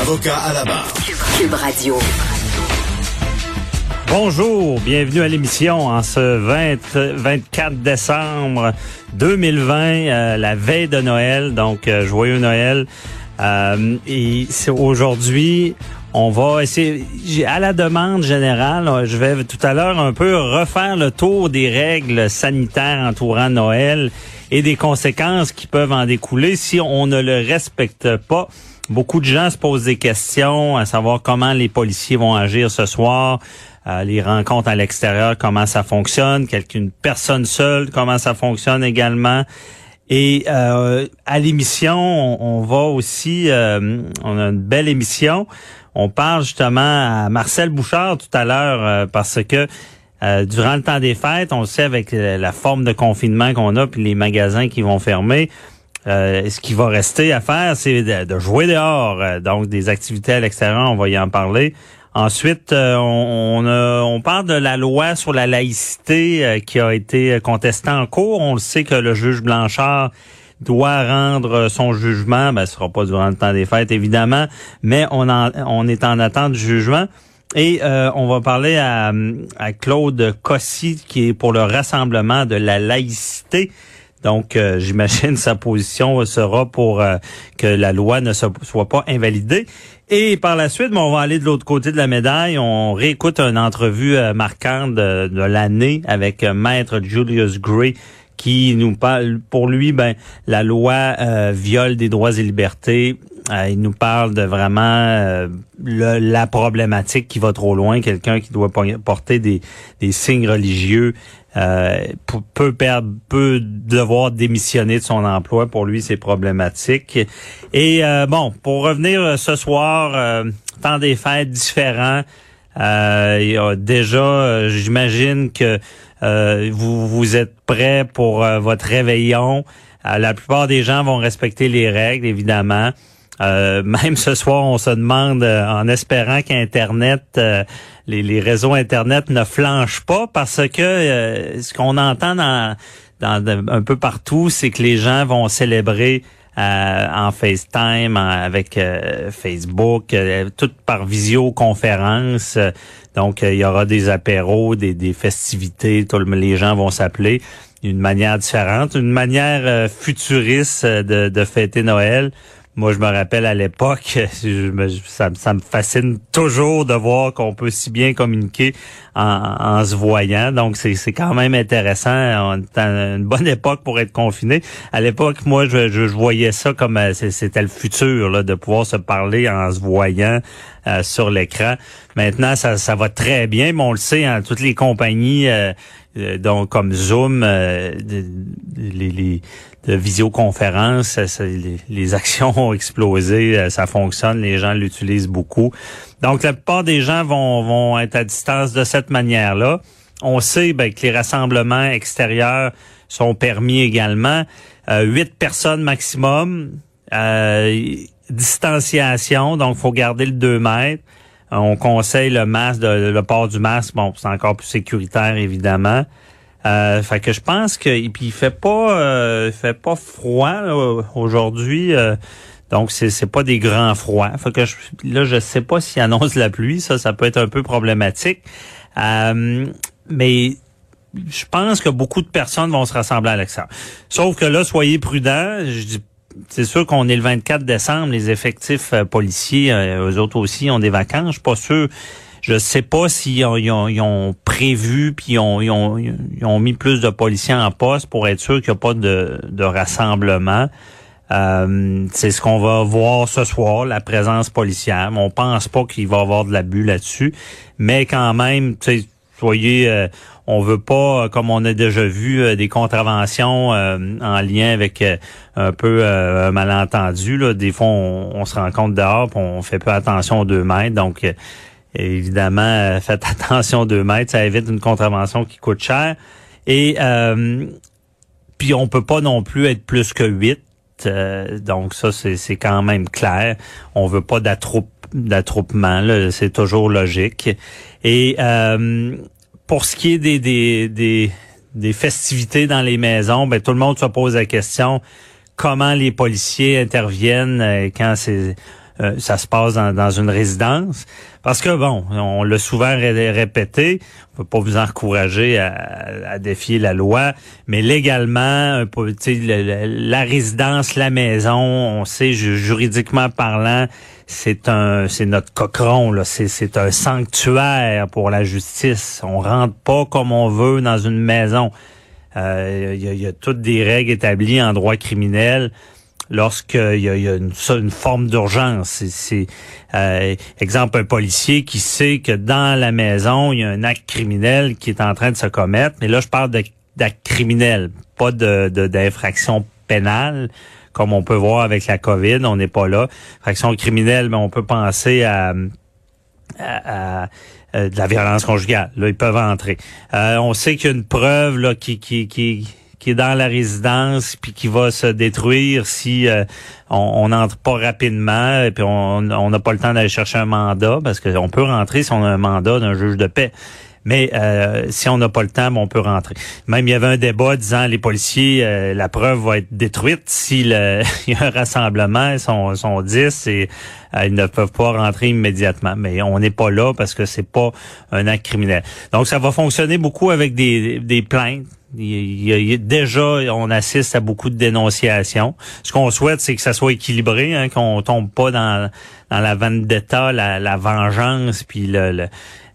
Avocat à la barre. Cube Radio. Bonjour, bienvenue à l'émission en ce 20, 24 décembre 2020, euh, la veille de Noël, donc euh, joyeux Noël. Euh, et c'est aujourd'hui, on va essayer, à la demande générale, je vais tout à l'heure un peu refaire le tour des règles sanitaires entourant Noël et des conséquences qui peuvent en découler si on ne le respecte pas. Beaucoup de gens se posent des questions à savoir comment les policiers vont agir ce soir. Euh, les rencontres à l'extérieur, comment ça fonctionne, quelqu'une personne seule, comment ça fonctionne également. Et euh, à l'émission, on, va aussi, euh, on a une belle émission. On parle justement à Marcel Bouchard tout à l'heure parce que durant le temps des fêtes, on sait avec la forme de confinement qu'on a, puis les magasins qui vont fermer, ce qui va rester à faire, c'est de, de, jouer dehors. donc des activités à l'extérieur, on va y en parler. Ensuite, euh, on, on, parle de la loi sur la laïcité euh, qui a été contestée en cours. On le sait que le juge Blanchard doit rendre son jugement. Ben, ce sera pas durant le temps des fêtes, évidemment, mais on, on est en attente du jugement. Et euh, on va parler à, à Claude Cossy, qui est pour le rassemblement de la laïcité. Donc, j'imagine sa position sera pour que la loi ne soit pas invalidée. Et par la suite, on va aller de l'autre côté de la médaille. On réécoute une entrevue euh, marquante de, l'année avec euh, Maître Julius Gray qui nous parle, pour lui, ben, la loi euh, viole des droits et libertés. Il nous parle de vraiment la problématique qui va trop loin, quelqu'un qui doit porter des, signes religieux euh, peut devoir démissionner de son emploi. Pour lui, c'est problématique. Et euh, bon, pour revenir euh, ce soir, euh, temps des fêtes différents. Euh, déjà, j'imagine que vous vous êtes prêts pour votre réveillon. la plupart des gens vont respecter les règles, évidemment. Euh, même ce soir, on se demande, euh, en espérant qu'Internet, euh, les, réseaux Internet ne flanchent pas, parce que ce qu'on entend dans, dans, un peu partout, c'est que les gens vont célébrer en FaceTime, avec Facebook, tout par visioconférence. Donc, il y aura des apéros, des, des festivités, tout, les gens vont s'appeler d'une manière différente, une manière futuriste de, de fêter Noël. Moi, je me rappelle à l'époque, ça, ça, me fascine toujours de voir qu'on peut si bien communiquer en, se voyant. Donc, c'est quand même intéressant. On une bonne époque pour être confiné. À l'époque, moi, je, je, voyais ça comme euh, c'était le futur, là, de pouvoir se parler en se voyant euh, sur l'écran. Maintenant, ça, ça va très bien, mais on le sait, hein, toutes les compagnies, euh, donc comme Zoom, les, les de visioconférence, les, actions ont explosé, euh, ça fonctionne, les gens l'utilisent beaucoup. Donc la plupart des gens vont, vont être à distance de cette manière-là. On sait ben, que les rassemblements extérieurs sont permis également. Euh, huit personnes maximum. Euh, distanciation, donc faut garder le 2 mètres. On conseille le masque, le port du masque. Bon, c'est encore plus sécuritaire évidemment. Euh, fait que je pense que et puis il fait pas euh, fait pas froid aujourd'hui. Euh, donc c'est c'est pas des grands froids. Fait que je, là je sais pas s'il annonce la pluie, ça ça peut être un peu problématique. Euh, mais je pense que beaucoup de personnes vont se rassembler à l'extérieur. Sauf que là soyez prudents, c'est sûr qu'on est le 24 décembre, les effectifs policiers, eux autres aussi ont des vacances. Je suis pas sûr je sais pas s'ils ont, ont, prévu puis ils ont, ont, mis plus de policiers en poste pour être sûr qu'il n'y a pas de, de rassemblement. Euh, c'est ce qu'on va voir ce soir, la présence policière. On pense pas qu'il va y avoir de l'abus là-dessus, mais quand même, soyez, euh, on veut pas, comme on a déjà vu, des contraventions en lien avec un peu malentendu. Là. Des fois, on, se rend compte dehors, pis on fait peu attention aux deux mètres. Donc, évidemment, faites attention aux deux mètres, ça évite une contravention qui coûte cher. Et puis on peut pas non plus être plus que huit. Euh, donc ça, c'est quand même clair. On veut pas d'attroupement, c'est toujours logique. Et euh, pour ce qui est des, des, des, des, festivités dans les maisons, ben, tout le monde se pose la question comment les policiers interviennent euh, quand c'est euh, ça se passe dans, une résidence. Parce que, bon, on l'a souvent répété, on peut pas vous encourager à, défier la loi, mais légalement, la, la résidence, la maison, on sait juridiquement parlant, c'est un c'est notre cochon c'est un sanctuaire pour la justice. On rentre pas comme on veut dans une maison. Euh, il y, a, y, a, toutes des règles établies en droit criminel lorsqu'il y a, y a une, une, forme d'urgence. C'est, euh, exemple, un policier qui sait que dans la maison, il y a un acte criminel qui est en train de se commettre. Mais là, je parle d'acte criminel, pas de, d'infraction pénale comme on peut voir avec la COVID, on n'est pas là. Infraction criminelle, mais on peut penser à, à, de la violence conjugale. Là, ils peuvent entrer. Euh, on sait qu'il y a une preuve là qui, qui, qui qui est dans la résidence puis qui va se détruire si euh, on n'entre pas rapidement et puis on n'a pas le temps d'aller chercher un mandat parce qu'on peut rentrer si on a un mandat d'un juge de paix. Mais euh, si on n'a pas le temps, on peut rentrer. Même il y avait un débat disant les policiers, euh, la preuve va être détruite s'il y a un rassemblement, ils sont, sont 10 et ils ne peuvent pas rentrer immédiatement. Mais on n'est pas là parce que c'est pas un acte criminel. Donc ça va fonctionner beaucoup avec des, des plaintes il, déjà, on assiste à beaucoup de dénonciations. Ce qu'on souhaite, c'est que ça soit équilibré, hein, qu'on tombe pas dans, dans la vendetta, la, la vengeance, puis le,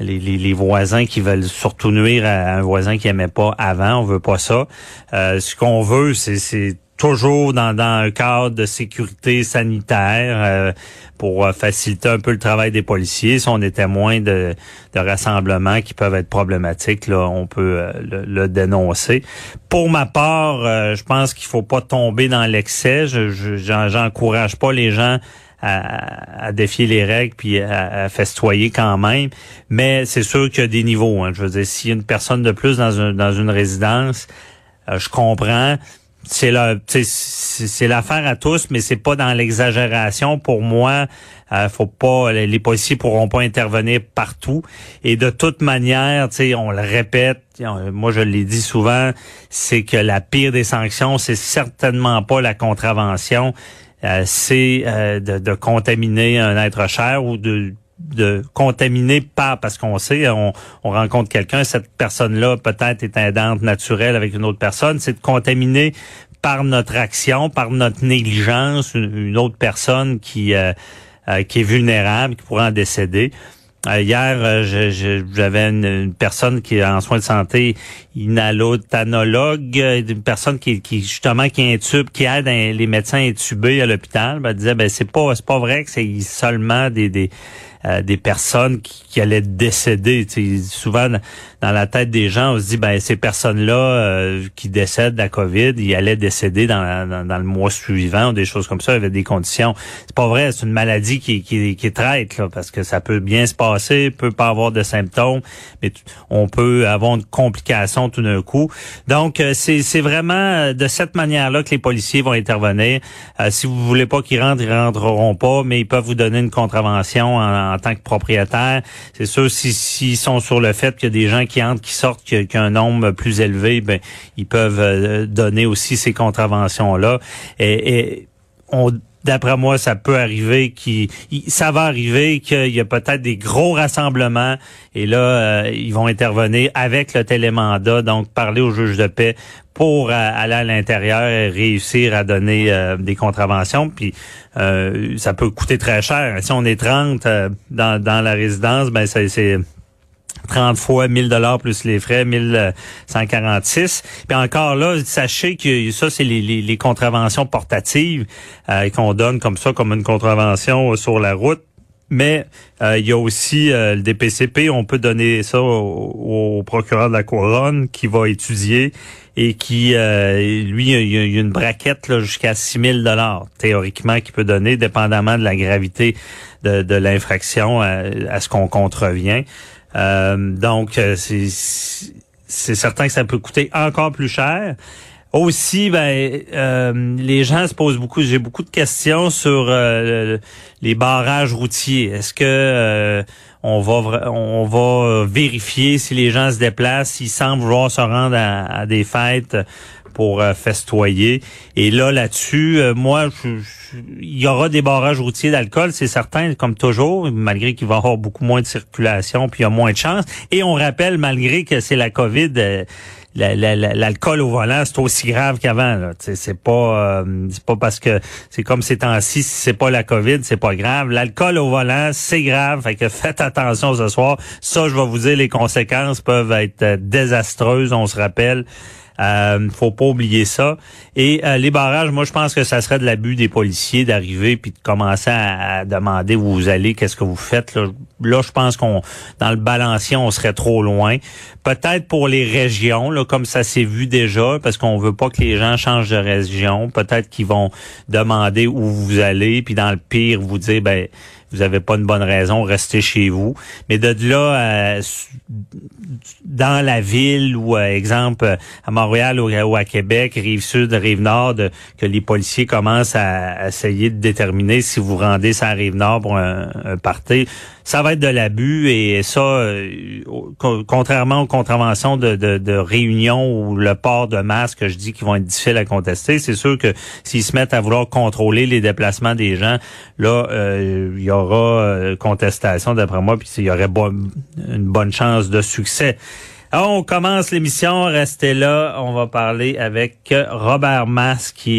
les, les, voisins qui veulent surtout nuire à un voisin qui aimait pas avant. On veut pas ça. Euh, ce qu'on veut, c'est toujours dans, dans un cadre de sécurité sanitaire euh, pour euh, faciliter un peu le travail des policiers. Si on est témoin de, de rassemblements qui peuvent être problématiques, là, on peut euh, le, dénoncer. Pour ma part, je pense qu'il faut pas tomber dans l'excès. Je j'encourage pas les gens à, à, défier les règles puis à, festoyer quand même. Mais c'est sûr qu'il y a des niveaux. Hein. Je veux dire, s'il y a une personne de plus dans, dans une résidence, je comprends c'est la c'est l'affaire à tous, mais c'est pas dans l'exagération. Pour moi, euh, faut pas les policiers pourront pas intervenir partout. Et de toute manière, on le répète, moi je l'ai dit souvent, c'est que la pire des sanctions, c'est certainement pas la contravention, euh, c'est euh, de, de, contaminer un être cher ou de de contaminer pas parce qu'on sait, on, on rencontre quelqu'un, cette personne-là peut-être est un dente naturelle avec une autre personne, c'est de contaminer par notre action, par notre négligence, une, autre personne qui euh, euh, qui est vulnérable, qui pourrait en décéder. Euh, hier, j'avais une, personne qui est en soins de santé inhalotanologue, une personne qui, qui justement qui intube, qui aide les médecins intubés à l'hôpital. Ben, elle disait ben c'est pas c'est pas vrai que c'est seulement des, des euh, des personnes qui, qui, allaient décéder. souvent, dans la tête des gens, on se dit, ben ces personnes-là euh, qui décèdent de la COVID, ils allaient décéder dans, dans, le mois suivant des choses comme ça, avec des conditions. C'est pas vrai, c'est une maladie qui, qui, qui traite, là, parce que ça peut bien se passer, peut pas avoir de symptômes, mais on peut avoir une complication tout d'un coup. Donc, euh, c'est vraiment de cette manière-là que les policiers vont intervenir. si vous voulez pas qu'ils rentrent, ils rentreront pas, mais ils peuvent vous donner une contravention en en tant que propriétaire. C'est sûr, s'ils si, sont sur le fait qu'il y a des gens qui entrent, qui sortent, qu'il y un nombre plus élevé, ben ils peuvent euh, donner aussi ces contraventions-là. Et on D'après moi, ça peut arriver qui ça va arriver qu'il y a peut-être des gros rassemblements et là euh, ils vont intervenir avec le télémandat, donc parler au juge de paix pour euh, aller à l'intérieur et réussir à donner euh, des contraventions. Puis ça peut coûter très cher. Si on est 30 dans, dans la résidence, ben c'est 30 fois 1000 dollars plus les frais, 1146. Puis encore là, sachez que ça, c'est les, les, contraventions portatives qu'on donne comme ça, comme une contravention sur la route Mais euh, il y a aussi le DPCP, on peut donner ça au, procureur de la couronne qui va étudier et qui, lui, il y, a, une braquette jusqu'à 6 000 dollars théoriquement qu'il peut donner, dépendamment de la gravité de, de l'infraction à, à, ce qu'on contrevient. Donc, c'est c'est certain que ça peut coûter encore plus cher. Aussi, ben, euh, les gens se posent beaucoup. J'ai beaucoup de questions sur euh, les barrages routiers. Est-ce que euh, on va on va vérifier si les gens se déplacent, s'ils semblent vouloir se rendre à, des fêtes pour festoyer. Et là, là-dessus, moi, il y aura des barrages routiers d'alcool, c'est certain, comme toujours, malgré qu'il va y avoir beaucoup moins de circulation, puis il y a moins de chance. Et on rappelle, malgré que c'est la COVID l'alcool au volant, c'est aussi grave qu'avant. C'est pas euh, c'est pas parce que c'est comme ces temps-ci, si c'est pas la COVID, c'est pas grave. L'alcool au volant, c'est grave. Fait que faites attention ce soir. Ça, je vais vous dire, les conséquences peuvent être euh, désastreuses, on se rappelle. Euh, faut pas oublier ça. Et euh, les barrages, moi, je pense que ça serait de l'abus des policiers d'arriver puis de commencer à, demander où vous allez, qu'est-ce que vous faites. Là, là je pense qu'on dans le balancier, on serait trop loin. Peut-être pour les régions, là, comme ça s'est vu déjà, parce qu'on veut pas que les gens changent de région. Peut-être qu'ils vont demander où vous allez, puis dans le pire, vous dire ben vous avez pas une bonne raison, restez chez vous. Mais de là, euh, dans la ville ou, euh, exemple, à Montréal ou, à Québec, rive sud, rive nord, que les policiers commencent à, essayer de déterminer si vous rendez sa rive nord pour un, un ça va être de l'abus et ça, euh, contrairement aux contraventions de, de, réunion ou le port de masque, je dis qu'ils vont être difficiles à contester, c'est sûr que s'ils se mettent à vouloir contrôler les déplacements des gens, là, euh, il y aura euh, contestation d'après moi, puis il y aurait une bonne chance de succès. Alors, on commence l'émission, restez là, on va parler avec Robert Mas qui